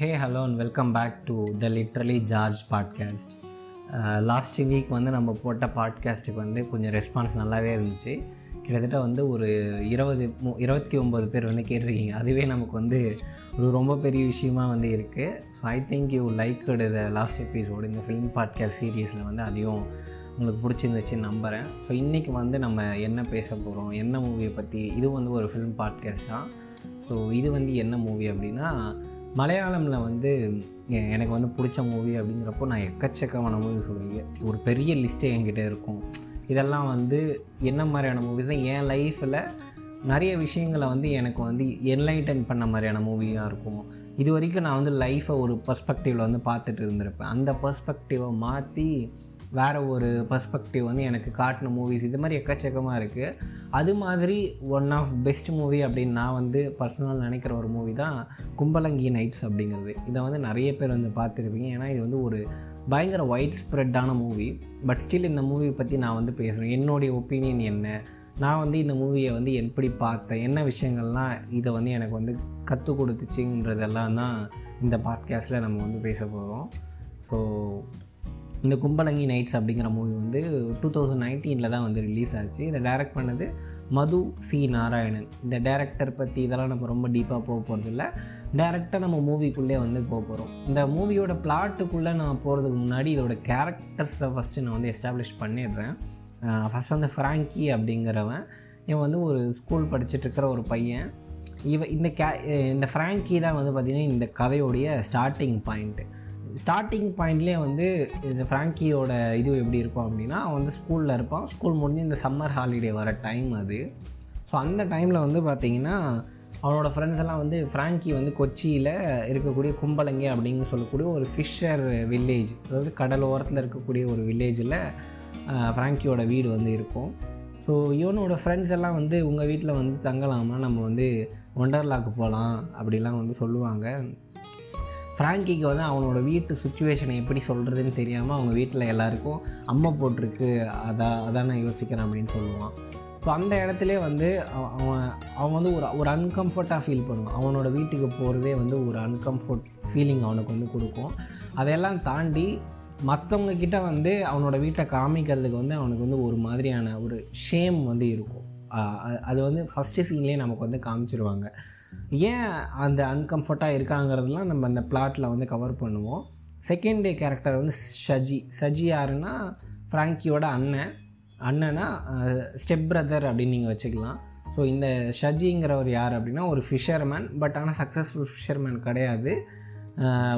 Hey hello and welcome back to the literally George podcast last week வந்து நம்ம போட்ட பாட்காஸ்ட்டுக்கு வந்து கொஞ்சம் ரெஸ்பான்ஸ் நல்லாவே இருந்துச்சு. கிட்டத்தட்ட வந்து ஒரு இருபது இருபத்தி ஒம்பது பேர் வந்து கேட்டிருக்கீங்க. அதுவே நமக்கு வந்து ஒரு ரொம்ப பெரிய விஷயமா வந்து இருக்குது so I think you like the last episode இந்த ஃபிலிம் பாட்காஸ்ட் சீரீஸில் வந்து அதையும் உங்களுக்கு பிடிச்சிருந்துச்சுன்னு நம்புகிறேன் ஸோ இன்றைக்கி வந்து நம்ம என்ன பேச போகிறோம் என்ன மூவியை பற்றி இது வந்து ஒரு ஃபிலிம் பாட்காஸ்ட் தான். ஸோ இது வந்து என்ன மூவி அப்படின்னா மலையாளமில் வந்து எ- எனக்கு வந்து பிடிச்ச மூவி அப்படிங்கிறப்போ நான் எக்கச்சக்கமான மூவி சொல்லுவேன் ஒரு பெரிய லிஸ்ட்டே என்கிட்ட இருக்கும். இதெல்லாம் வந்து என்ன மாதிரியான மூவிஸ் தான்? என் லைஃப்பில் நிறைய விஷயங்களை வந்து எனக்கு வந்து என்லைட்டன் பண்ண மாதிரியான மூவியாக இருக்கும். இது வரைக்கும் நான் வந்து லைஃப்பை ஒரு பர்ஸ்பெக்டிவில் வந்து பார்த்துட்டு இருந்திருப்பேன். அந்த பர்ஸ்பெக்டிவை மாற்றி வேறு ஒரு பர்ஸ்பெக்டிவ் வந்து எனக்கு காட்டின மூவிஸ் இது மாதிரி எக்கச்சக்கமாக இருக்குது அது மாதிரி ஒன் ஆஃப் பெஸ்ட் மூவி அப்படின்னு நான் வந்து பர்சனல் நினைக்கிற ஒரு மூவி தான் கும்பலங்கி நைட்ஸ் அப்படிங்கிறது. இதை வந்து நிறைய பேர் வந்து பார்த்துருப்பீங்க. ஏன்னா இது வந்து ஒரு பயங்கர ஒயிட் ஸ்ப்ரெட்டான மூவி பட் ஸ்டில் இந்த மூவி பற்றி நான் வந்து பேசுகிறேன் என்னுடைய ஒப்பீனியன் என்ன? நான் வந்து இந்த மூவியை வந்து எப்படி பார்த்தேன்? என்ன விஷயங்கள்லாம் இதை வந்து எனக்கு வந்து கற்றுக் கொடுத்துச்சுன்றதெல்லாம் தான் இந்த பாட்காஸ்ட்டில் நம்ம வந்து பேச போகிறோம் ஸோ இந்த கும்பலங்கி நைட்ஸ் அப்படிங்கிற மூவி வந்து டூ தௌசண்ட் நைன்டீனில் தான் வந்து ரிலீஸ் ஆச்சு. இதை டைரக்ட் பண்ணது மது சி நாராயணன். இந்த டேரக்டர் பற்றி இதெல்லாம் நம்ம ரொம்ப டீப்பாக போக போகிறதில்ல டேரெக்டாக நம்ம மூவிக்குள்ளே வந்து போக போகிறோம் இந்த மூவியோட பிளாட்டுக்குள்ளே நான் போகிறதுக்கு முன்னாடி இதோட கேரக்டர்ஸை ஃபஸ்ட்டு நான் வந்து எஸ்டாப்ளிஷ் பண்ணிடுறேன். ஃபஸ்ட் வந்து ஃப்ராங்கி அப்படிங்கிறவன். இவன் வந்து ஒரு ஸ்கூல் படிச்சுட்ருக்கிற ஒரு பையன். இவ இந்த கே இந்த ஃப்ராங்கி தான் வந்து பார்த்திங்கன்னா இந்த கதையோடைய ஸ்டார்டிங் பாயிண்ட்டு ஸ்டார்டிங் பாயிண்ட்லேயே வந்து இந்த ஃப்ராங்கியோட இது எப்படி இருக்கும் அப்படின்னா அவன் வந்து ஸ்கூலில் இருப்பான். ஸ்கூல் முடிஞ்சு இந்த சம்மர் ஹாலிடே வர டைம் அது. ஸோ அந்த டைமில் வந்து பார்த்திங்கன்னா அவனோட ஃப்ரெண்ட்ஸ் எல்லாம் வந்து ஃப்ராங்கி வந்து கொச்சியில் இருக்கக்கூடிய கும்பலங்கி அப்படின்னு சொல்லக்கூடிய ஒரு ஃபிஷர் வில்லேஜ் அதாவது கடலோரத்தில் இருக்கக்கூடிய ஒரு வில்லேஜில் ஃப்ராங்கியோட வீடு வந்து இருக்கும். ஸோ இவனோட ஃப்ரெண்ட்ஸ் எல்லாம் வந்து உங்கள் வீட்டில் வந்து தங்கலாமா? நம்ம வந்து ஒண்டர்லாக்கு போகலாம் அப்படிலாம் வந்து சொல்லுவாங்க. ஃப்ராங்கிக்கு வந்து அவனோட வீட்டு சுச்சுவேஷனை எப்படி சொல்கிறதுன்னு தெரியாமல் அவங்க வீட்டில் எல்லாருக்கும் அம்மை போட்டிருக்கு அதான் அதான் நான் யோசிக்கிறேன் அப்படின்னு சொல்லுவான். ஸோ அந்த இடத்துல வந்து அவ- அவன் அவன் வந்து ஒரு ஒரு அன்கம்ஃபர்ட்டாக ஃபீல் பண்ணுவான். அவனோட வீட்டுக்கு போகிறதே வந்து ஒரு அன்கம்ஃபர்ட் ஃபீலிங் அவனுக்கு வந்து கொடுக்கும். அதையெல்லாம் தாண்டி மற்றவங்க கிட்ட வந்து அவனோட வீட்டை காமிக்கிறதுக்கு வந்து அவனுக்கு வந்து ஒரு மாதிரியான ஒரு ஷேம் வந்து இருக்கும். அது- அது வந்து ஃபஸ்ட்டு சீன்லேயே நமக்கு வந்து காமிச்சிருவாங்க. ஏன் அந்த அன்கம்ஃபர்ட்டாக இருக்காங்கிறதுலாம் நம்ம அந்த பிளாட்டில் வந்து கவர் பண்ணுவோம். செகண்ட் டே கேரக்டர் வந்து ஷஜி. ஷஜி யாருன்னா ஃப்ராங்கியோட அண்ணன். அண்ணனா ஸ்டெப் பிரதர் அப்படின்னு நீங்கள் வச்சுக்கலாம். ஸோ இந்த ஷஜிங்கிறவர் யார் அப்படின்னா ஒரு ஃபிஷர்மேன் பட் ஆனால் சக்ஸஸ்ஃபுல் ஃபிஷர்மேன் கிடையாது.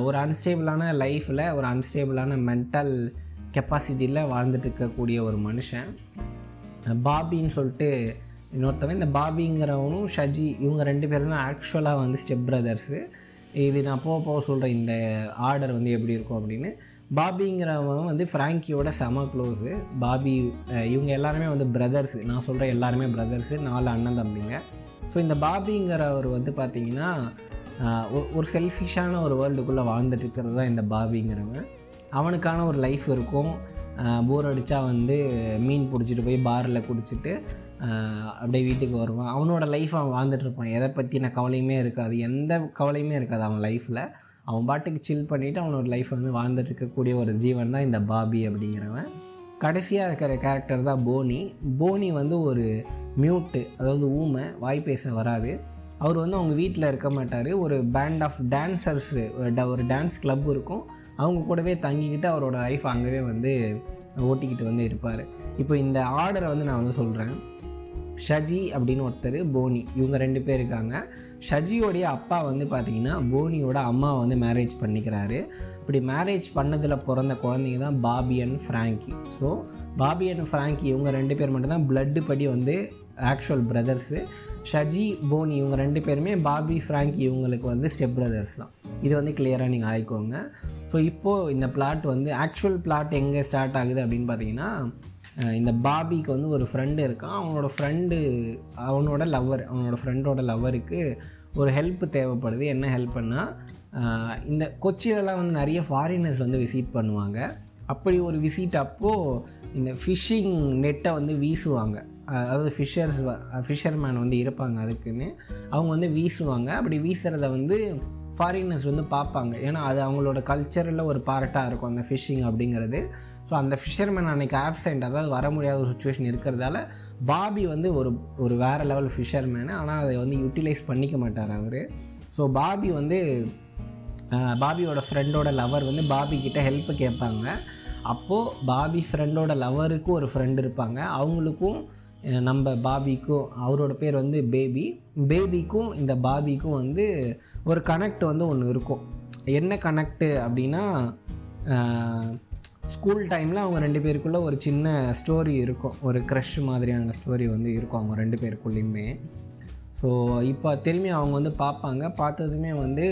ஒரு அன்ஸ்டேபிளான லைஃப்பில் ஒரு அன்ஸ்டேபிளான மென்டல் கெப்பாசிட்டியில் வாழ்ந்துட்டு இருக்கக்கூடிய ஒரு மனுஷன். பாபின்னு சொல்லிட்டு இன்னொருத்தவன் இந்த பாபிங்கிறவனும் ஷஜி இவங்க ரெண்டு பேரும் தான் ஆக்சுவலாக வந்து ஸ்டெப் பிரதர்ஸு இது நான் போக போக சொல்கிறேன் இந்த ஆர்டர் வந்து எப்படி இருக்கும் அப்படின்னு. பாபிங்கிறவன் வந்து ஃப்ராங்கியோட செம க்ளோஸு பாபி இவங்க எல்லாருமே வந்து பிரதர்ஸு நான் சொல்கிற எல்லாருமே பிரதர்ஸு நாலு அண்ணன் தம்பிங்க. ஸோ இந்த பாபிங்கிறவர் வந்து பார்த்திங்கன்னா ஒரு- ஒரு செல்ஃபிஷான ஒரு வேர்ல்டுக்குள்ளே வாழ்ந்துட்டு இருக்கிறது தான் இந்த பாபிங்கிறவன். அவனுக்கான ஒரு லைஃப் இருக்கும். போர் அடித்தா வந்து மீன் பிடிச்சிட்டு போய் பாரில் குடிச்சிட்டு அப்படியே வீட்டுக்கு வருவான். அவனோட லைஃப் அவன் வாழ்ந்துட்டுருப்பான் எதை பற்றின கவலையுமே இருக்காது. எந்த கவலையுமே இருக்காது அவன் லைஃப்பில் அவன் பாட்டுக்கு சில் பண்ணிவிட்டு அவனோட லைஃப் வந்து வாழ்ந்துட்டு இருக்கக்கூடிய ஒரு ஜீவன் தான் இந்த பாபி அப்படிங்கிறவன். கடைசியாக இருக்கிற கேரக்டர் தான் போனி. போனி வந்து ஒரு மியூட்டு அதாவது ஊமை வாய் பேச வராது. அவர் வந்து அவங்க வீட்டில் இருக்க மாட்டார். ஒரு பேண்ட் ஆஃப் டான்சர்ஸு ஒரு டான்ஸ் கிளப் இருக்கும். அவங்க கூடவே தங்கிக்கிட்டு அவரோட லைஃப் அங்கேவே வந்து ஓட்டிக்கிட்டு வந்து இருப்பார். இப்போ இந்த ஆர்டரை வந்து நான் வந்து சொல்கிறேன் ஷஜி அப்படின்னு ஒருத்தர் போனி. இவங்க ரெண்டு பேர் இருக்காங்க. ஷஜியோடைய அப்பா வந்து பார்த்தீங்கன்னா போனியோட அம்மாவை வந்து மேரேஜ் பண்ணிக்கிறாரு. அப்படி மேரேஜ் பண்ணதில் பிறந்த குழந்தைங்க தான் Bobby and Frankie. So Bobby and Frankie இவங்க ரெண்டு பேர் மட்டும்தான் பிளட்டு படி வந்து ஆக்சுவல் பிரதர்ஸு ஷஜி போனி இவங்க ரெண்டு பேருமே பாபி ஃப்ராங்கி இவங்களுக்கு வந்து ஸ்டெப் பிரதர்ஸ் தான். இது வந்து கிளியராக நீங்கள் ஆயிக்கோங்க. ஸோ இப்போது இந்த பிளாட் வந்து ஆக்சுவல் பிளாட் எங்கே ஸ்டார்ட் ஆகுது அப்படின்னு பார்த்தீங்கன்னா இந்த பாபிக்கு வந்து ஒரு ஃப்ரெண்டு இருக்கான். அவனோட ஃப்ரெண்டு அவனோட லவ்வர் அவனோட ஃப்ரெண்டோட லவ்வருக்கு ஒரு ஹெல்ப் தேவைப்படுது. என்ன ஹெல்ப்னா இந்த கொச்சியிலலாம் வந்து நிறைய ஃபாரினர்ஸ் வந்து விசிட் பண்ணுவாங்க. அப்படி ஒரு விசிட் அப்போது இந்த ஃபிஷ்ஷிங் நெட்டை வந்து வீசுவாங்க. அதாவது ஃபிஷர்ஸ் ஃபிஷர்மேன் வந்து இருப்பாங்க அதுக்குன்னு. அவங்க வந்து வீசுவாங்க. அப்படி வீசுகிறத வந்து ஃபாரினர்ஸ் வந்து பார்ப்பாங்க. ஏன்னா அது அவங்களோட கல்ச்சரில் ஒரு பார்ட்டாக இருக்கும் அந்த ஃபிஷ்ஷிங் அப்படிங்கிறது. ஸோ அந்த ஃபிஷர்மேன் அன்றைக்கி ஆப்சென்ட் அதாவது வர முடியாத ஒரு சுச்சுவேஷன் இருக்கிறதால பாபி வந்து ஒரு ஒரு வேறு லெவல் ஃபிஷர்மேனு ஆனால் அதை வந்து யூட்டிலைஸ் பண்ணிக்க மாட்டார் அவர். ஸோ பாபி வந்து பாபியோட ஃப்ரெண்டோட லவர் வந்து பாபி கிட்ட ஹெல்ப் கேட்பாங்க. அப்போது பாபி ஃப்ரெண்டோட லவருக்கும் ஒரு ஃப்ரெண்டு இருப்பாங்க. அவங்களுக்கும் நம்ம பாபிக்கும் அவரோட பேர் வந்து பேபி பேபிக்கும் இந்த பாபிக்கும் வந்து ஒரு கனெக்ட் வந்து ஒன்று இருக்கும். என்ன கனெக்டு அப்படின்னா ஸ்கூல் டைமில் அவங்க ரெண்டு பேருக்குள்ளே ஒரு சின்ன ஸ்டோரி இருக்கும். ஒரு க்ரஷ் மாதிரியான ஸ்டோரி வந்து இருக்கும் அவங்க ரெண்டு பேருக்குள்ளேயுமே. ஸோ இப்போ திரும்பி அவங்க வந்து பார்ப்பாங்க. பார்த்ததுமே வந்து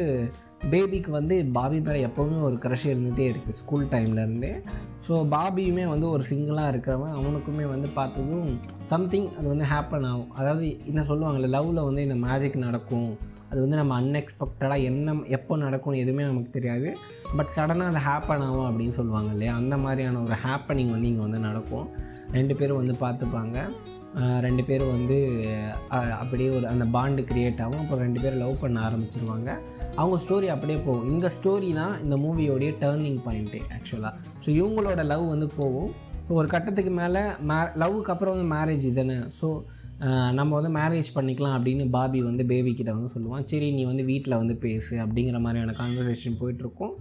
பேபிக்கு வந்து பாபி மேலே எப்போவுமே ஒரு க்ரஷ் இருந்துகிட்டே இருக்குது ஸ்கூல் டைம்லேருந்தே ஸோ பாபியுமே வந்து ஒரு சிங்கிளாக இருக்கிறவன். அவனுக்குமே வந்து பார்த்ததும் சம்திங் அது வந்து ஹேப்பன் ஆகும். அதாவது என்ன சொல்லுவாங்கல்ல லவ்வில் வந்து இந்த மேஜிக் நடக்கும். அது வந்து நம்ம அன்எக்ஸ்பெக்டடாக என்ன எப்போ நடக்கும்னு எதுவுமே நமக்கு தெரியாது. பட் சடனாக அது ஹேப்பன் ஆகும் அப்படின்னு சொல்லுவாங்க இல்லையா? அந்த மாதிரியான ஒரு ஹேப்பனிங் வந்து இங்கே வந்து நடக்கும். ரெண்டு பேரும் வந்து பார்த்துப்பாங்க. ரெண்டு பேரும் வந்து அப்படியே ஒரு அந்த பாண்டு க்ரியேட் ஆகும். அப்புறம் ரெண்டு பேரும் லவ் பண்ண ஆரம்பிச்சிருவாங்க. அவங்க ஸ்டோரி அப்படியே போகும். இந்த ஸ்டோரி தான் இந்த மூவியோடைய டேர்னிங் பாயிண்ட்டு ஆக்சுவலாக ஸோ இவங்களோட லவ் வந்து போகும். ஒரு கட்டத்துக்கு மேலே மே லவ்வுக்கு அப்புறம் வந்து மேரேஜ் தானே ஸோ நம்ம வந்து மேரேஜ் பண்ணிக்கலாம் அப்படின்னு பாபி வந்து பேபி கிட்ட வந்து சொல்லுவான். சரி நீ வந்து வீட்டில் வந்து பேசு அப்படிங்கிற மாதிரியான கான்வர்சேஷன் போயிட்டுருக்கும்.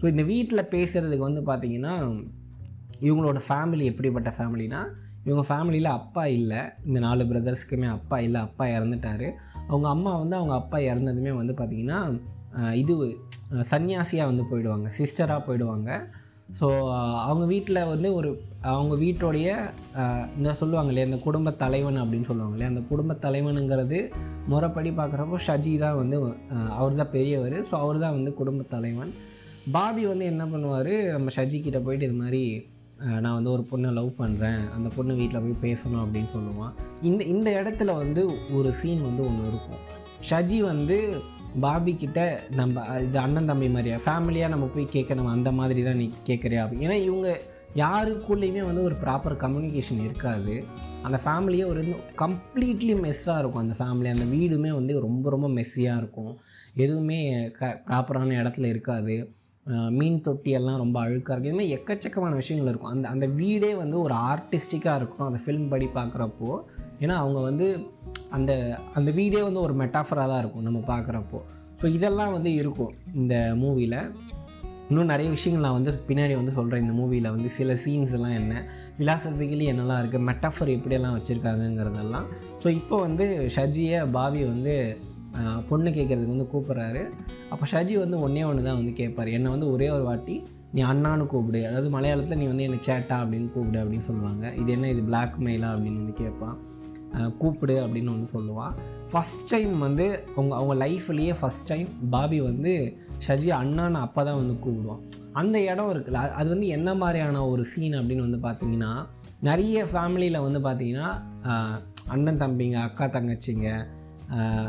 ஸோ இந்த வீட்டில் பேசுகிறதுக்கு வந்து பார்த்திங்கன்னா இவங்களோட ஃபேமிலி எப்படிப்பட்ட ஃபேமிலினா இவங்க ஃபேமிலியில் அப்பா இல்லை. இந்த நாலு பிரதர்ஸ்க்குமே அப்பா இல்லை அப்பா இறந்துட்டாரு. அவங்க அம்மா வந்து அவங்க அப்பா இறந்ததுமே வந்து பார்த்திங்கன்னா இது சன்னியாசியாக வந்து போயிடுவாங்க சிஸ்டராக போயிடுவாங்க. ஸோ அவங்க வீட்டில் வந்து ஒரு அவங்க வீட்டோடைய இந்த சொல்லுவாங்க இல்லையா இந்த குடும்ப தலைவன் அப்படின்னு சொல்லுவாங்க இல்லையா அந்த குடும்ப தலைவனுங்கிறது முறைப்படி பார்க்குறப்போ ஷஜி தான் வந்து அவர் தான் பெரியவர். ஸோ அவர் தான் வந்து குடும்ப தலைவன். பாபி வந்து என்ன பண்ணுவார் நம்ம ஷஜி கிட்ட போயிட்டு இது மாதிரி நான் வந்து ஒரு பொண்ணை லவ் பண்ணுறேன் அந்த பொண்ணு வீட்டில் போய் பேசணும் அப்படின்னு சொல்லுவான் இந்த இந்த இடத்துல வந்து ஒரு சீன் வந்து ஒன்று இருக்கும். ஷஜி வந்து பாபி கிட்ட நம்ம இது அண்ணன் தம்பி மாதிரியா ஃபேமிலியாக நம்ம போய் கேட்கணும் அந்த மாதிரி தான் நீ கேட்குறியா அப்படி. ஏன்னா இவங்க யாருக்குள்ளேயுமே வந்து ஒரு ப்ராப்பர் கம்யூனிகேஷன் இருக்காது. அந்த ஃபேமிலியே ஒரு கம்ப்ளீட்லி மெஸ்ஸாக இருக்கும். அந்த ஃபேமிலி அந்த வீடுமே வந்து ரொம்ப ரொம்ப மெஸ்ஸியாக இருக்கும். எதுவுமே க ப்ராப்பரான இடத்துல இருக்காது. மீன் தொட்டியெல்லாம் ரொம்ப அழுக்காக இருக்கும் இதுமாதிரி எக்கச்சக்கமான விஷயங்கள் இருக்கும். அந்த அந்த வீடே வந்து ஒரு ஆர்டிஸ்டிக்காக இருக்கணும் அந்த ஃபிலிம் படி பார்க்குறப்போ ஏன்னா அவங்க வந்து அந்த அந்த வீடே வந்து ஒரு மெட்டாஃபராக தான் இருக்கும் நம்ம பார்க்குறப்போ ஸோ இதெல்லாம் வந்து இருக்கும் இந்த மூவியில் இன்னும் நிறைய விஷயங்கள் நான் வந்து பின்னாடி வந்து சொல்கிறேன் இந்த மூவியில் வந்து. சில சீன்ஸ் எல்லாம் என்ன ஃபிலாசபிக்கலி என்னெல்லாம் இருக்குது மெட்டாஃபர் எப்படியெல்லாம் வச்சுருக்காங்கங்கிறதெல்லாம். ஸோ இப்போ வந்து ஷஜியை பாவி வந்து பொண்ணு கேட்குறதுக்கு வந்து கூப்பிட்றாரு. அப்போ ஷஜி வந்து ஒன்றே ஒன்று தான் வந்து கேட்பார் என்னை வந்து ஒரே ஒரு வாட்டி நீ அண்ணான்னு கூப்பிடு. அதாவது மலையாளத்தில் நீ வந்து என்னை சேட்டா அப்படின்னு கூப்பிடு அப்படின்னு சொல்லுவாங்க. இது என்ன? இது பிளாக்மெயிலா அப்படின்னு வந்து கேட்பான் கூப்பிடு அப்படின்னு வந்து சொல்லுவான் ஃபஸ்ட் டைம் வந்து அவங்க அவங்க லைஃப்லேயே ஃபஸ்ட் டைம் பாபி வந்து ஷஜி அண்ணான்னு அப்போ தான் வந்து கூப்பிடுவான். அந்த இடம் இருக்குல்ல அது- வந்து என்ன மாதிரியான ஒரு சீன் அப்படின்னு வந்து பார்த்தீங்கன்னா நிறைய ஃபேமிலியில் வந்து பார்த்தீங்கன்னா அண்ணன் தம்பிங்க அக்கா தங்கச்சிங்க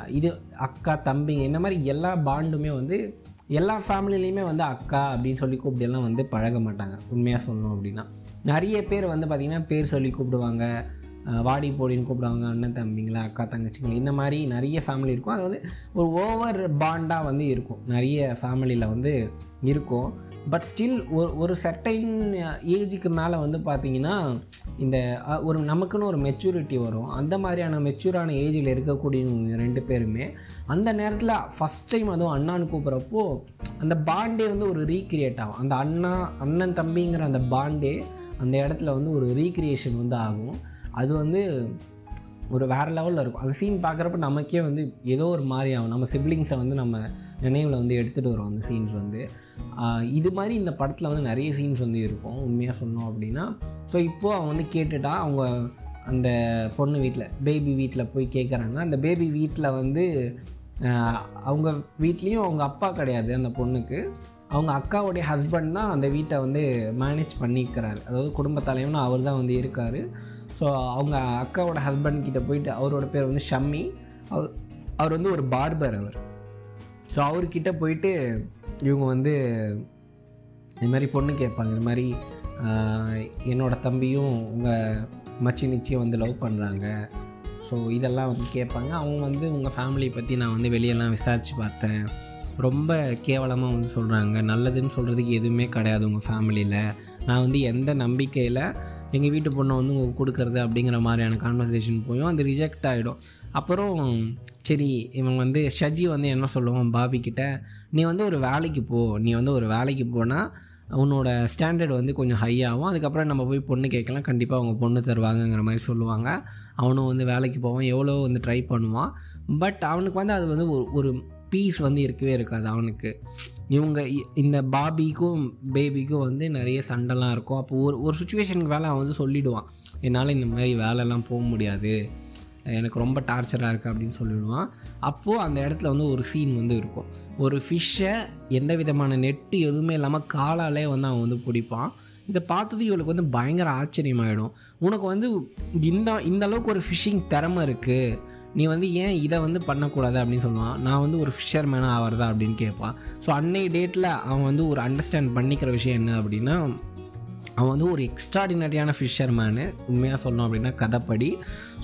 இது அக்கா தம்பிங்க இந்த மாதிரி எல்லா பாண்டுமே வந்து எல்லா ஃபேமிலிலையுமே வந்து அக்கா அப்படின்னு சொல்லி கூப்பிடலாம் வந்து பழக மாட்டாங்க. உண்மையாக சொல்லணும் அப்படின்னா. நிறைய பேர் வந்து பார்த்திங்கன்னா பேர் சொல்லி கூப்பிடுவாங்க. வாடி போடின்னு கூப்பிடுவாங்க. அண்ணன் தம்பிங்களா அக்கா தங்கச்சிங்களா இந்த மாதிரி நிறைய ஃபேமிலி இருக்கும். அது வந்து ஒரு ஓவர் பாண்டாக வந்து இருக்கும். நிறைய ஃபேமிலியில் வந்து இருக்கும். பட் ஸ்டில் ஒரு ஒரு செர்டைன் ஏஜுக்கு மேலே வந்து பார்த்திங்கன்னா இந்த ஒரு நமக்குன்னு ஒரு மெச்சூரிட்டி வரும். அந்த மாதிரியான மெச்சூரான ஏஜில் இருக்கக்கூடிய ரெண்டு பேருமே அந்த நேரத்தில் ஃபஸ்ட் டைம் அதுவும் அண்ணான்னு கூப்பிட்றப்போ அந்த பாண்டே வந்து ஒரு ரீக்ரியேட் ஆகும். அந்த அண்ணா அண்ணன் தம்பிங்கிற அந்த பாண்டே அந்த இடத்துல வந்து ஒரு ரீக்ரியேஷன் வந்து ஆகும். அது வந்து ஒரு வேறு லெவலில் இருக்கும். அந்த சீன் பார்க்குறப்ப நமக்கே வந்து ஏதோ ஒரு மாதிரி ஆகும். நம்ம சிப்ளிங்ஸை வந்து நம்ம நினைவில் வந்து எடுத்துகிட்டு வரோம் அந்த சீன்ஸ் வந்து. இது மாதிரி இந்த படத்தில் வந்து நிறைய சீன்ஸ் வந்து இருக்கும். உண்மையாக சொன்னோம் அப்படின்னா. ஸோ இப்போது அவன் வந்து கேட்டுட்டா அவங்க அந்த பொண்ணு வீட்டில் பேபி வீட்டில் போய் கேட்குறாங்க அந்த பேபி வீட்டில் வந்து அவங்க வீட்லேயும் அவங்க அப்பா கிடையாது அந்த பொண்ணுக்கு. அவங்க அக்காவுடைய ஹஸ்பண்ட் தான் அந்த வீட்டை வந்து மேனேஜ் பண்ணிக்கிறாரு. அதாவது குடும்ப தலைவனும் அவர் தான் வந்து இருக்கார். ஸோ அவங்க அக்காவோட ஹஸ்பண்ட் கிட்ட போயிட்டு அவரோட பேர் வந்து ஷம்மி. அவர் அவர் வந்து ஒரு பார்பர் அவர். ஸோ அவர்கிட்ட போயிட்டு இவங்க வந்து இது மாதிரி பொண்ணு கேட்பாங்க. இது மாதிரி என்னோடய தம்பியும் உங்கள் மச்சி நிச்சயம் வந்து லவ் பண்ணுறாங்க ஸோ இதெல்லாம் வந்து கேட்பாங்க. அவங்க வந்து உங்கள் ஃபேமிலியை பற்றி நான் வந்து வெளியெல்லாம் விசாரித்து பார்த்தேன். ரொம்ப கேவலமாக வந்து சொல்கிறாங்க நல்லதுன்னு சொல்கிறதுக்கு எதுவுமே கிடையாது உங்கள் ஃபேமிலியில் நான் வந்து எந்த நம்பிக்கையில் எங்கள் வீட்டு பொண்ணை வந்து உங்களுக்கு கொடுக்குறது அப்படிங்கிற மாதிரியான கான்வர்சேஷன் போயும். அது ரிஜெக்ட் ஆகிடும் அப்புறம் சரி இவன் வந்து ஷஜி வந்து என்ன சொல்லுவான் பாபி கிட்ட நீ வந்து ஒரு வேலைக்கு போ. நீ வந்து ஒரு வேலைக்கு போனால் உன்னோட ஸ்டாண்டர்ட் வந்து கொஞ்சம் ஹை ஆகும். அதுக்கப்புறம் நம்ம போய் பொண்ணு கேட்கலாம். கண்டிப்பாக அவங்க பொண்ணு தருவாங்கங்கிற மாதிரி சொல்லுவாங்க. அவனும் வந்து வேலைக்கு போவான். எவ்வளோ வந்து ட்ரை பண்ணுவான். பட் அவனுக்கு வந்து அது வந்து ஒரு ஒரு பீஸ் வந்து இருக்கவே இருக்காது அவனுக்கு. இவங்க இ- இந்த பாபிக்கும் பேபிக்கும் வந்து நிறைய சண்டைலாம் இருக்கும். அப்போ ஒரு ஒரு சுச்சுவேஷனுக்கு வேலை அவன் வந்து சொல்லிவிடுவான் என்னால் இந்த மாதிரி வேலைலாம் போக முடியாது. எனக்கு ரொம்ப டார்ச்சராக இருக்குது அப்படின்னு சொல்லிவிடுவான் அப்போது அந்த இடத்துல வந்து ஒரு சீன் வந்து இருக்கும். ஒரு ஃபிஷ்ஷை எந்த விதமான நெட்டு எதுவுமே இல்லாமல் காலாலே வந்து அவன் வந்து பிடிப்பான். இதை பார்த்தது இவளுக்கு வந்து பயங்கர ஆச்சரியமாயிடும். உனக்கு வந்து இந்த இந்த அளவுக்கு ஒரு ஃபிஷ்ஷிங் திறமை இருக்குது நீ வந்து ஏன் இதை வந்து பண்ணக்கூடாது அப்படின்னு சொல்லுவான். நான் வந்து ஒரு ஃபிஷர்மேனாக ஆகிறதா அப்படின்னு கேட்பான். ஸோ அன்னைய டேட்டில் அவன் வந்து ஒரு அண்டர்ஸ்டாண்ட் பண்ணிக்கிற விஷயம் என்ன அப்படின்னா அவன் வந்து ஒரு எக்ஸ்ட்ராடினரியான ஃபிஷர்மேனு உண்மையாக சொல்லணும் அப்படின்னா கதைப்படி.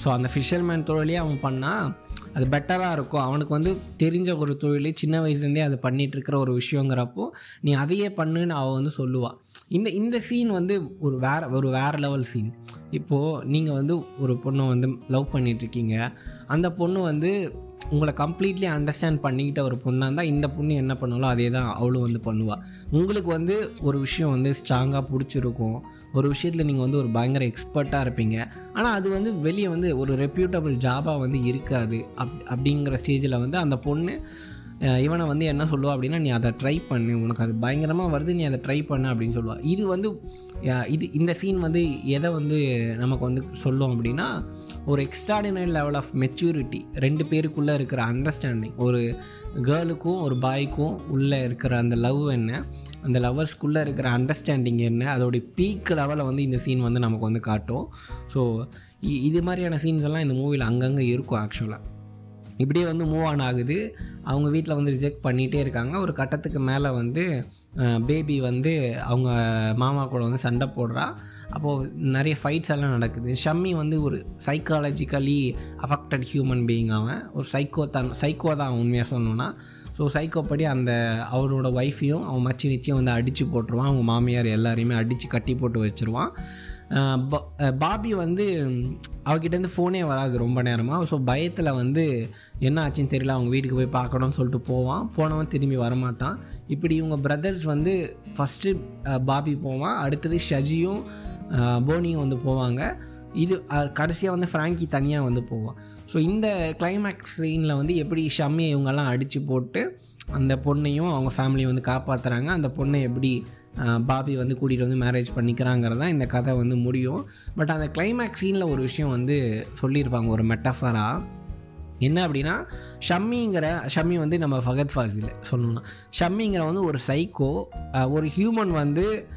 ஸோ அந்த ஃபிஷர்மேன் தொழிலே அவன் பண்ணால் அது பெட்டராக இருக்கும். அவனுக்கு வந்து தெரிஞ்ச ஒரு தொழிலே சின்ன வயசுலேருந்தே அது பண்ணிகிட்ருக்கிற ஒரு விஷயங்கிறப்போ நீ அதையே பண்ணுன்னு அவள் வந்து சொல்லுவாள் இந்த இந்த சீன் வந்து ஒரு வேற ஒரு வேற லெவல் சீன் இப்போது நீங்கள் வந்து ஒரு பொண்ணை வந்து லவ் பண்ணிகிட்ருக்கீங்க அந்த பொண்ணு வந்து உங்களை கம்ப்ளீட்லி அண்டர்ஸ்டாண்ட் பண்ணிக்கிட்ட ஒரு பொண்ணாக இருந்தால் இந்த பொண்ணு என்ன பண்ணாலும் அதே தான் அவளும் வந்து பண்ணுவாள் உங்களுக்கு வந்து ஒரு விஷயம் வந்து ஸ்ட்ராங்காக பிடிச்சிருக்கும். ஒரு விஷயத்தில் நீங்கள் வந்து ஒரு பயங்கர எக்ஸ்பர்ட்டாக இருப்பீங்க. ஆனால் அது வந்து வெளியே வந்து ஒரு ரெப்யூட்டபிள் ஜாபாக வந்து இருக்காது. அப் அப்படிங்கிற ஸ்டேஜில் வந்து அந்த பொண்ணு இவனை வந்து என்ன சொல்லுவா அப்படின்னா நீ அதை ட்ரை பண்ணு உனக்கு அது பயங்கரமாக வருது நீ அதை ட்ரை பண்ணு அப்படின்னு சொல்லுவா. இது வந்து இது இந்த சீன் வந்து எதை வந்து நமக்கு வந்து சொல்லும் அப்படின்னா ஒரு எக்ஸ்ட்ராடினரி லெவல் ஆஃப் மெச்சூரிட்டி ரெண்டு பேருக்குள்ளே இருக்கிற அண்டர்ஸ்டாண்டிங் ஒரு கேர்ளுக்கும் ஒரு பாய்க்கும் உள்ளே இருக்கிற அந்த லவ் என்ன அந்த லவ்வர்ஸ்குள்ளே இருக்கிற அண்டர்ஸ்டாண்டிங் என்ன அதோடைய பீக் லெவலில் வந்து இந்த சீன் வந்து நமக்கு வந்து காட்டும். ஸோ இது மாதிரியான சீன்ஸ் எல்லாம் இந்த மூவியில் அங்கங்கே இருக்கும் ஆக்சுவலாக இப்படியே வந்து மூவ் ஆன் ஆகுது. அவங்க வீட்டில் வந்து ரிஜெக்ட் பண்ணிகிட்டே இருக்காங்க. ஒரு கட்டத்துக்கு மேலே வந்து பேபி வந்து அவங்க மாமா கூட வந்து சண்டை போடுறா. அப்போது நிறைய ஃபைட்ஸ் எல்லாம் நடக்குது. ஷம்மி வந்து ஒரு சைக்காலஜிக்கலி அஃபெக்டட் ஹியூமன் பீயிங் அவன். ஒரு சைக்கோ தான் சைக்கோ தான் அவன் உண்மையாக சொல்லணும்னா. ஸோ சைக்கோ படி அந்த அவரோட ஒய்ஃபையும் அவன் மச்சி நிச்சயம் வந்து அடித்து போட்டுருவான். அவங்க மாமியார் எல்லாரையுமே அடித்து கட்டி போட்டு வச்சுருவான். பாபி வந்து அவகிட்டேருந்து ஃபோனே வராது ரொம்ப நேரமாக ஸோ பயத்தில் வந்து என்ன ஆச்சுன்னு தெரியல அவங்க வீட்டுக்கு போய் பார்க்கணும்னு சொல்லிட்டு போவான். போனவன் திரும்பி வரமாட்டான். இப்படி இவங்க பிரதர்ஸ் வந்து ஃபஸ்ட்டு பாபி போவான். அடுத்தது ஷஜியும் போனியும் வந்து போவாங்க. இது கடைசியாக வந்து ஃப்ராங்கி தனியாக வந்து போவான். ஸோ இந்த கிளைமேக்ஸ் சீனில் வந்து எப்படி ஷம்மியை இவங்கெல்லாம் அடித்து போட்டு அந்த பொண்ணையும் அவங்க ஃபேமிலியை வந்து காப்பாற்றுறாங்க அந்த பொண்ணை எப்படி பாபி வந்து கூட்டிகிட்டு வந்து மேரேஜ் பண்ணிக்கிறாங்கிறது தான் இந்த கதை வந்து முடியும். பட் அந்த கிளைமேக்ஸ் சீனில் ஒரு விஷயம் வந்து சொல்லியிருப்பாங்க ஒரு மெட்டஃபராக என்ன அப்படின்னா ஷம்மிங்கிற ஷம்மி வந்து நம்ம ஃபகத் ஃபாசில் சொல்லணும்னா ஷம்மிங்கிற வந்து ஒரு சைக்கோ ஒரு ஹியூமன் வந்து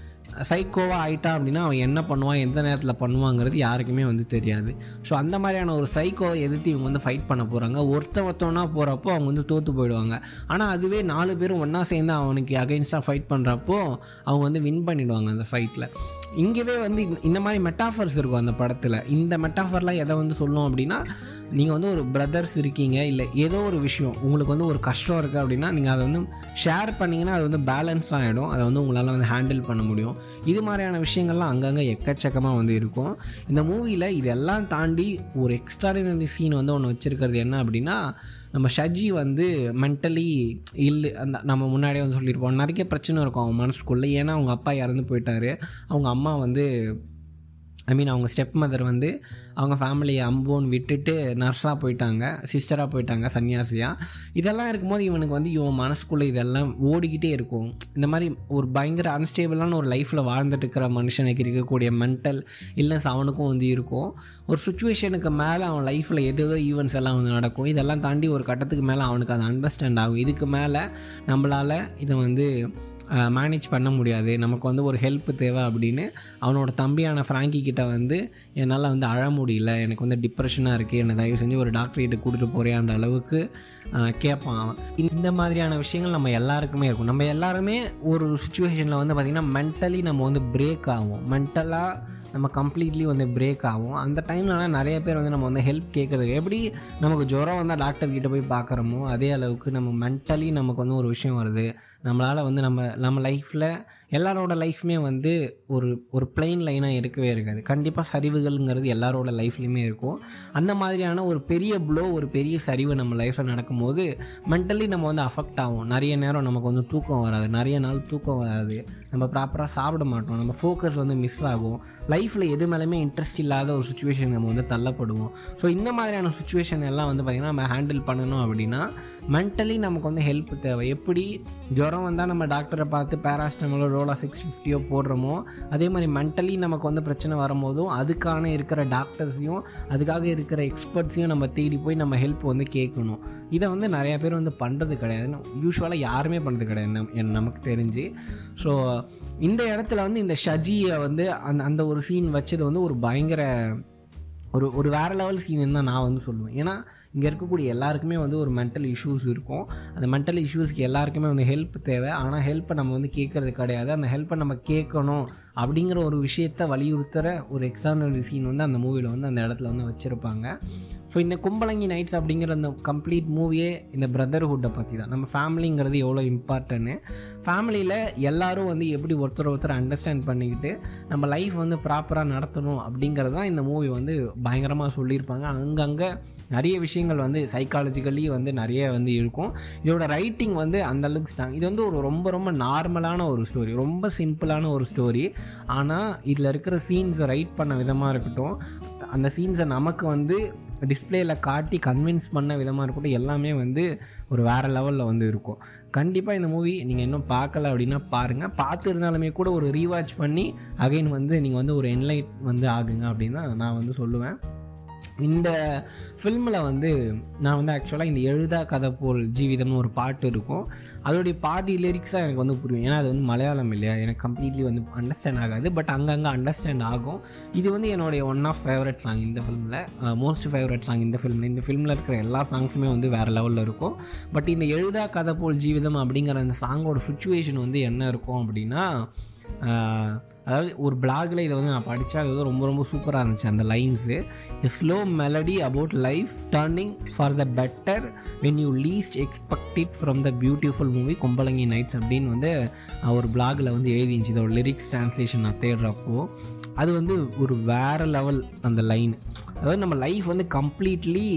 சைக்கோவாக ஆகிட்டான் அப்படின்னா அவன் என்ன பண்ணுவான் எந்த நேரத்தில் பண்ணுவாங்கிறது யாருக்குமே வந்து தெரியாது. ஸோ அந்த மாதிரியான ஒரு சைக்கோவை எதிர்த்து இவங்க வந்து ஃபைட் பண்ண போகிறாங்க ஒருத்த ஒருத்தவனா போகிறப்போ அவங்க வந்து தோற்று போயிடுவாங்க. ஆனால் அதுவே நாலு பேரும் ஒன்றா சேர்ந்து அவனுக்கு அகெயின்ஸ்டாக ஃபைட் பண்ணுறப்போ அவங்க வந்து வின் பண்ணிவிடுவாங்க அந்த ஃபைட்டில் இங்கேவே வந்து இந்த- இந்த மாதிரி மெட்டாஃபர்ஸ் இருக்கும் அந்த படத்தில். இந்த மெட்டாஃபர்லாம் எதை வந்து சொல்லும் அப்படின்னா நீங்கள் வந்து ஒரு பிரதர்ஸ் இருக்கீங்க இல்லை ஏதோ ஒரு விஷயம் உங்களுக்கு வந்து ஒரு கஷ்டம் இருக்குது அப்படின்னா நீங்கள் அதை வந்து ஷேர் பண்ணிங்கன்னா அது வந்து பேலன்ஸ் ஆகிடும் அதை வந்து உங்களால் வந்து ஹேண்டில் பண்ண முடியும். இது மாதிரியான விஷயங்கள்லாம் அங்கங்கே எக்கச்சக்கமாக வந்து இருக்கும். இந்த மூவியில் இதெல்லாம் தாண்டி ஒரு எக்ஸ்ட்ராடினரி சீன் வந்து ஒன்று வச்சுருக்கிறது என்ன அப்படின்னா நம்ம ஷஜி வந்து மென்டலி இல்லை அந்த நம்ம முன்னாடியே வந்து சொல்லியிருப்போம். நிறைய பிரச்சனை இருக்கும் அவங்க மனசுக்குள்ளே. ஏன்னா அவங்க அப்பா இறந்து போயிட்டாரு. அவங்க அம்மா வந்து ஐ மீன் அவங்க ஸ்டெப் மதர் வந்து அவங்க ஃபேமிலியை அம்போன்னு விட்டுட்டு நர்ஸாக போயிட்டாங்க சிஸ்டராக போயிட்டாங்க சன்னியாசியாக இதெல்லாம் இருக்கும்போது இவனுக்கு வந்து இவன் மனசுக்குள்ளே இதெல்லாம் ஓடிக்கிட்டே இருக்கும். இந்த மாதிரி ஒரு பயங்கர அன்ஸ்டேபிளான ஒரு லைஃப்பில் வாழ்ந்துட்டு இருக்கிற மனுஷனுக்கு இருக்கக்கூடிய மென்டல் இல்லைஸ் அவனுக்கும் வந்து இருக்கும். ஒரு சுச்சுவேஷனுக்கு மேலே அவன் லைஃப்பில் எது எதோ ஈவெண்ட்ஸ் எல்லாம் வந்து நடக்கும். இதெல்லாம் தாண்டி ஒரு கட்டத்துக்கு மேலே அவனுக்கு அது அண்டர்ஸ்டாண்ட் ஆகும். இதுக்கு மேலே நம்மளால் இதை வந்து மேனேஜ் பண்ண முடியாது. நமக்கு வந்து ஒரு ஹெல்ப் தேவை அப்படின்னு அவனோட தம்பியான ஃப்ராங்கி கிட்ட வந்து என்னால் வந்து அழ முடியல. எனக்கு வந்து டிப்ரெஷனாக இருக்குது என்னை தயவு செஞ்சு ஒரு டாக்டர்கிட்ட கூட்டிகிட்டு போறியான்ற அளவுக்கு கேட்பான் அவன். இந்த மாதிரியான விஷயங்கள் நம்ம எல்லாருக்குமே இருக்கும். நம்ம எல்லாருமே ஒரு சுச்சுவேஷனில் வந்து பார்த்திங்கன்னா மென்டலி நம்ம வந்து பிரேக் ஆகும். மென்டலாக நம்ம கம்ப்ளீட்லி வந்து பிரேக் ஆகும். அந்த டைம்லலாம் நிறைய பேர் வந்து நம்ம வந்து ஹெல்ப் கேட்குறது எப்படி நமக்கு ஜுரம் வந்தால் டாக்டர் கிட்டே போய் பார்க்குறோமோ அதே அளவுக்கு நம்ம மென்டலி நமக்கு வந்து ஒரு விஷயம் வருது. நம்மளால் வந்து நம்ம நம்ம லைஃப்பில் எல்லாரோட லைஃப்மே வந்து ஒரு ஒரு பிளெயின் லைனாக இருக்கவே இருக்காது. கண்டிப்பாக சரிவுகள்ங்கிறது எல்லாரோட லைஃப்லேயுமே இருக்கும். அந்த மாதிரியான ஒரு பெரிய ப்ளோ ஒரு பெரிய சரிவு நம்ம லைஃப்பில் நடக்கும்போது மென்டலி நம்ம வந்து அஃபெக்ட் ஆகும். நிறைய நேரம் நமக்கு வந்து தூக்கம் வராது. நிறைய நாள் தூக்கம் வராது. நம்ம ப்ராப்பராக சாப்பிட மாட்டோம். நம்ம ஃபோக்கஸ் வந்து மிஸ் ஆகும். லைஃப்பில் எது மேலேயுமே இன்ட்ரெஸ்ட் இல்லாத ஒரு சுச்சுவேஷன் நம்ம வந்து தள்ளப்படுவோம். ஸோ இந்த மாதிரியான சுச்சுவேஷன் எல்லாம் வந்து பார்த்திங்கன்னா நம்ம ஹேண்டில் பண்ணணும் அப்படின்னா மென்டலி நமக்கு வந்து ஹெல்ப் தேவை. எப்படி ஜுரம் வந்தால் நம்ம டாக்டரை பார்த்து பேராஸ்டமலோ ரோலா சிக்ஸ் ஃபிஃப்டியோ போடுறோமோ அதே மாதிரி மென்டலி நமக்கு வந்து பிரச்சனை வரும்போதும் அதுக்கான இருக்கிற டாக்டர்ஸையும் அதுக்காக இருக்கிற எக்ஸ்பர்ட்ஸையும் நம்ம தேடி போய் நம்ம ஹெல்ப் வந்து கேட்கணும். இதை வந்து நிறையா பேர் வந்து பண்ணுறது கிடையாது. யூஸ்வலாக யாருமே பண்ணுறது கிடையாது நம் என் நமக்கு தெரிஞ்சு. ஸோ இந்த இடத்துல வந்து இந்த ஷஜியை வந்து அந்த அந்த ஒரு சீன் வச்சது வந்து ஒரு பயங்கர ஒரு ஒரு வேறு லெவல் சீன் தான் நான் வந்து சொல்லுவேன். ஏன்னா இங்கே இருக்கக்கூடிய எல்லாருக்குமே வந்து ஒரு மென்டல் இஷ்யூஸ் இருக்கும். அந்த மென்டல் இஷ்யூஸ்க்கு எல்லாருக்குமே வந்து ஹெல்ப் தேவை. ஆனால் ஹெல்ப்பை நம்ம வந்து கேட்குறது கிடையாது. அந்த ஹெல்ப்பை நம்ம கேட்கணும் அப்படிங்கிற ஒரு விஷயத்த வலியுறுத்துகிற ஒரு எக்ஸாம்பிள் சீன் வந்து அந்த மூவியில் வந்து அந்த இடத்துல வந்து வச்சுருப்பாங்க. ஸோ இந்த கும்பலங்கி நைட்ஸ் அப்படிங்கிற அந்த கம்ப்ளீட் மூவியே இந்த பிரதர்ஹுட்டை பற்றி தான் நம்ம ஃபேமிலிங்கிறது எவ்வளோ இம்பார்ட்டன்னு ஃபேமிலியில் எல்லோரும் வந்து எப்படி ஒருத்தர் ஒருத்தர் அண்டர்ஸ்டாண்ட் பண்ணிக்கிட்டு நம்ம லைஃப் வந்து ப்ராப்பராக நடத்தணும் அப்படிங்கிறது தான் இந்த மூவி வந்து பயங்கரமாக சொல்லியிருப்பாங்க. அங்கங்கே நிறைய விஷயங்கள் வந்து சைக்காலஜிக்கலி வந்து நிறைய வந்து இருக்கும். இதோட ரைட்டிங் வந்து அந்தளவுக்கு ஸ்ட்ராங் இது வந்து ஒரு ரொம்ப ரொம்ப நார்மலான ஒரு ஸ்டோரி ரொம்ப சிம்பிளான ஒரு ஸ்டோரி ஆனால் இதில் இருக்கிற சீன்ஸை ரைட் பண்ண விதமாக இருக்கட்டும் அந்த சீன்ஸை நமக்கு வந்து டிஸ்பிளேயில் காட்டி கன்வின்ஸ் பண்ண விதமாக இருக்கட்டும் எல்லாமே வந்து ஒரு வேறு லெவலில் வந்து இருக்கும். கண்டிப்பாக இந்த மூவி நீங்கள் இன்னும் பார்க்கல அப்படின்னா பாருங்கள் பார்த்து இருந்தாலுமே கூட ஒரு ரீவாச் பண்ணி அகைன் வந்து நீங்கள் வந்து ஒரு என்லைட் வந்து ஆகுங்க அப்படின்னு தான் நான் வந்து சொல்லுவேன். இந்த ஃபில்மில் வந்து நான் வந்து ஆக்சுவலாக இந்த எழுதா கதை போல் ஜீவிதம்னு ஒரு பாட்டு இருக்கும். அதோடைய பாதி லிரிக்ஸாக எனக்கு வந்து புரியும். ஏன்னா அது வந்து மலையாளம் இல்லையா? எனக்கு கம்ப்ளீட்லி வந்து அண்டர்ஸ்டாண்ட் ஆகாது. பட் அங்கங்கே அண்டர்ஸ்டாண்ட் ஆகும். இது வந்து என்னுடைய ஒன் ஆஃப் ஃபேவரட் சாங் இந்த ஃபிலிமில் மோஸ்ட் ஃபேவரட் சாங் இந்த ஃபிலிமில் இந்த ஃபிலிமில் இருக்கிற எல்லா சாங்ஸுமே வந்து வேறு லெவலில் இருக்கும். பட் இந்த எழுதா கதை போல் ஜீவிதம் அப்படிங்கிற அந்த சாங்கோட சுச்சுவேஷன் வந்து என்ன இருக்கும் அப்படின்னா அதாவது ஒரு பிளாகில் இதை வந்து நான் படித்தா அது வந்து ரொம்ப ரொம்ப சூப்பராக இருந்துச்சு அந்த lines slow melody about life turning for the better when you least expect it from the beautiful movie Kumbalangi nights அப்படின்னு வந்து ஒரு பிளாகில் வந்து எழுதிச்சு இதோட லிரிக்ஸ் ட்ரான்ஸ்லேஷன் நான் தேடுறப்போ அது வந்து ஒரு வேறு லெவல் அந்த லைன் அதாவது நம்ம லைஃப் வந்து கம்ப்ளீட்லி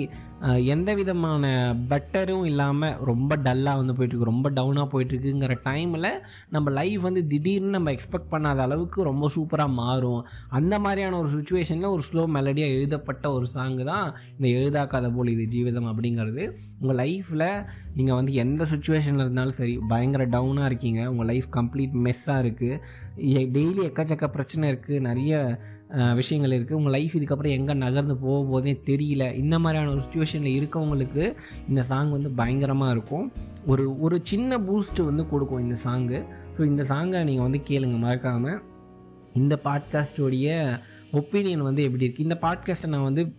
எந்த விதமான பெட்டரும் இல்லாமல் ரொம்ப டல்லாக வந்து போயிட்டுருக்கு ரொம்ப டவுனாக போயிட்டுருக்குங்கிற டைமில் நம்ம லைஃப் வந்து திடீர்னு நம்ம எக்ஸ்பெக்ட் பண்ணாத அளவுக்கு ரொம்ப சூப்பராக மாறும். அந்த மாதிரியான ஒரு சுச்சுவேஷனில் ஒரு ஸ்லோ மெலடியாக எழுதப்பட்ட ஒரு சாங்கு தான் இந்த எழுதாக்காத போல் இது ஜீவிதம் அப்படிங்கிறது. உங்கள் லைஃப்பில் நீங்கள் வந்து எந்த சுச்சுவேஷனில் இருந்தாலும் சரி பயங்கர டவுனாக இருக்கீங்க. உங்கள் லைஃப் கம்ப்ளீட் மெஸ்ஸாக இருக்குது டெய்லி எக்கச்சக்க பிரச்சனை இருக்குது நிறைய விஷயங்கள் இருக்குது உங்கள் லைஃப் இதுக்கப்புறம் எங்கே நகர்ந்து போக போதே தெரியல. இந்த மாதிரியான ஒரு சுச்சுவேஷனில் இருக்கவங்களுக்கு இந்த சாங் வந்து பயங்கரமாக இருக்கும். ஒரு ஒரு சின்ன பூஸ்ட்டு வந்து கொடுக்கும் இந்த சாங்கு ஸோ இந்த சாங்கை நீங்கள் வந்து கேளுங்க மறக்காமல் இந்த பாட்காஸ்டோடைய ஒப்பீனியன் வந்து எப்படி இருக்குது இந்த பாட்காஸ்ட்டை நான் வந்து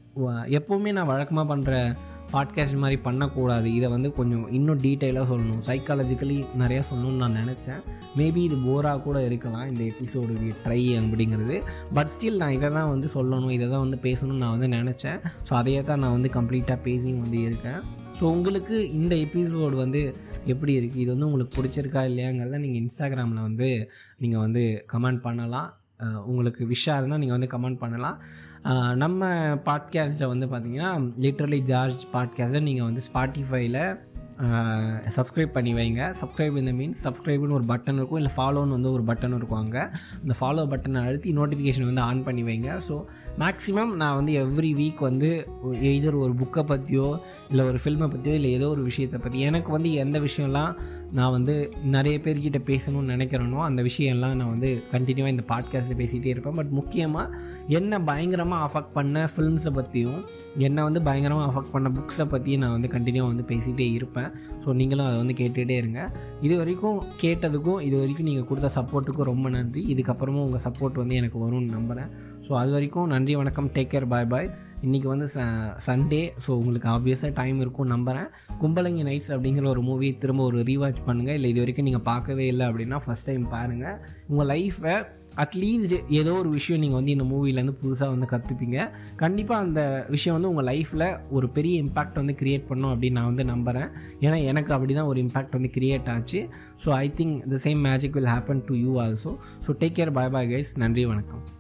எப்போவுமே நான் வழக்கமாக பண்ணுற பாட்காஸ்ட் மாதிரி பண்ணக்கூடாது. இதை வந்து கொஞ்சம் இன்னும் டீட்டெயிலாக சொல்லணும். சைக்காலஜிக்கலி நிறையா சொல்லணும்னு நான் நினச்சேன். மேபி இது போராக கூட இருக்கலாம் இந்த எபிசோடு ட்ரை அப்படிங்கிறது. பட் ஸ்டில் நான் இதை தான் வந்து சொல்லணும் இதை தான் வந்து பேசணும்னு நான் வந்து நினச்சேன். ஸோ அதையே தான் நான் வந்து கம்ப்ளீட்டாக பேசி வந்து இருக்கேன். ஸோ உங்களுக்கு இந்த எபிசோடு வந்து எப்படி இருக்குது இது வந்து உங்களுக்கு பிடிச்சிருக்கா இல்லையாங்கிறத நீங்கள் இன்ஸ்டாகிராமில் வந்து நீங்கள் வந்து கமெண்ட் பண்ணலாம். உங்களுக்கு விஷாக இருந்தால் நீங்கள் வந்து கமெண்ட் பண்ணலாம். நம்ம பாட்காஸ்ட்டை வந்து பார்த்தீங்கன்னா லிட்ரலி ஜார்ஜ் பாட்காஸ்ட்டை நீங்கள் வந்து ஸ்பாட்டிஃபைல சப்ஸ்கிரைப் பண்ணி வைங்க. சப்ஸ்கிரைப் இந்த மீன்ஸ் சப்ஸ்கிரைப்னு ஒரு பட்டன் இருக்கும். இல்லை ஃபாலோன்னு வந்து ஒரு பட்டன் இருக்கும் அங்கே. அந்த ஃபாலோ பட்டனை அழுத்தி நோட்டிஃபிகேஷன் வந்து ஆன் பண்ணி வைங்க. ஸோ மேக்ஸிமம் நான் வந்து எவ்ரி வீக் வந்து எதர் ஒரு புக்கை பற்றியோ இல்லை ஒரு ஃபில்மை பற்றியோ இல்லை ஏதோ ஒரு விஷயத்தை பற்றி எனக்கு வந்து எந்த விஷயம்லாம் நான் வந்து நிறைய பேர்கிட்ட பேசணும்னு நினைக்கிறேனோ அந்த விஷயம்லாம் நான் வந்து கண்டினியூவாக இந்த பாட்காஸ்ட்டில் பேசிகிட்டே இருப்பேன். பட் முக்கியமாக என்ன பயங்கரமாக அஃபெக்ட் பண்ண ஃபில்ம்ஸை பற்றியும் என்னை வந்து பயங்கரமாக அஃபெக்ட் பண்ண புக்ஸை பற்றியும் நான் வந்து கண்டினியூவாக வந்து பேசிகிட்டே இருப்பேன். ஸோ நீங்களும் அதை வந்து கேட்டுகிட்டே இருங்க. இது வரைக்கும் கேட்டதுக்கும் இது வரைக்கும் நீங்கள் கொடுத்த சப்போர்ட்டுக்கும் ரொம்ப நன்றி. இதுக்கப்புறமும் உங்கள் சப்போர்ட் வந்து எனக்கு வரும்னு நம்புகிறேன் ஸோ அது வரைக்கும் நன்றி வணக்கம். டேக் கேர் பாய் பாய் இன்றைக்கி வந்து ச சண்டே ஸோ உங்களுக்கு ஆப்வியஸாக டைம் இருக்கும் நம்புகிறேன் கும்பலங்கி நைட்ஸ் அப்படிங்கிற ஒரு மூவி திரும்ப ஒரு ரீவாச் பண்ணுங்கள் இல்லை இது வரைக்கும் நீங்கள் பார்க்கவே இல்லை அப்படின்னா ஃபஸ்ட் டைம் பாருங்கள் உங்கள் லைஃப்பை அட்லீஸ்ட் ஏதோ ஒரு விஷயம் நீங்கள் வந்து இந்த மூவிலேருந்து புதுசாக வந்து கற்றுப்பீங்க கண்டிப்பாக அந்த விஷயம் வந்து உங்கள் லைஃப்பில் ஒரு பெரிய இம்பேக்ட் வந்து க்ரியேட் பண்ணும் அப்படின்னு நான் வந்து நம்புகிறேன் ஏன்னா எனக்கு அப்படி தான் ஒரு இம்பேக்ட் வந்து க்ரியேட் ஆச்சு. So I think the same magic will happen to you also so take care bye bye guys நன்றி வணக்கம்.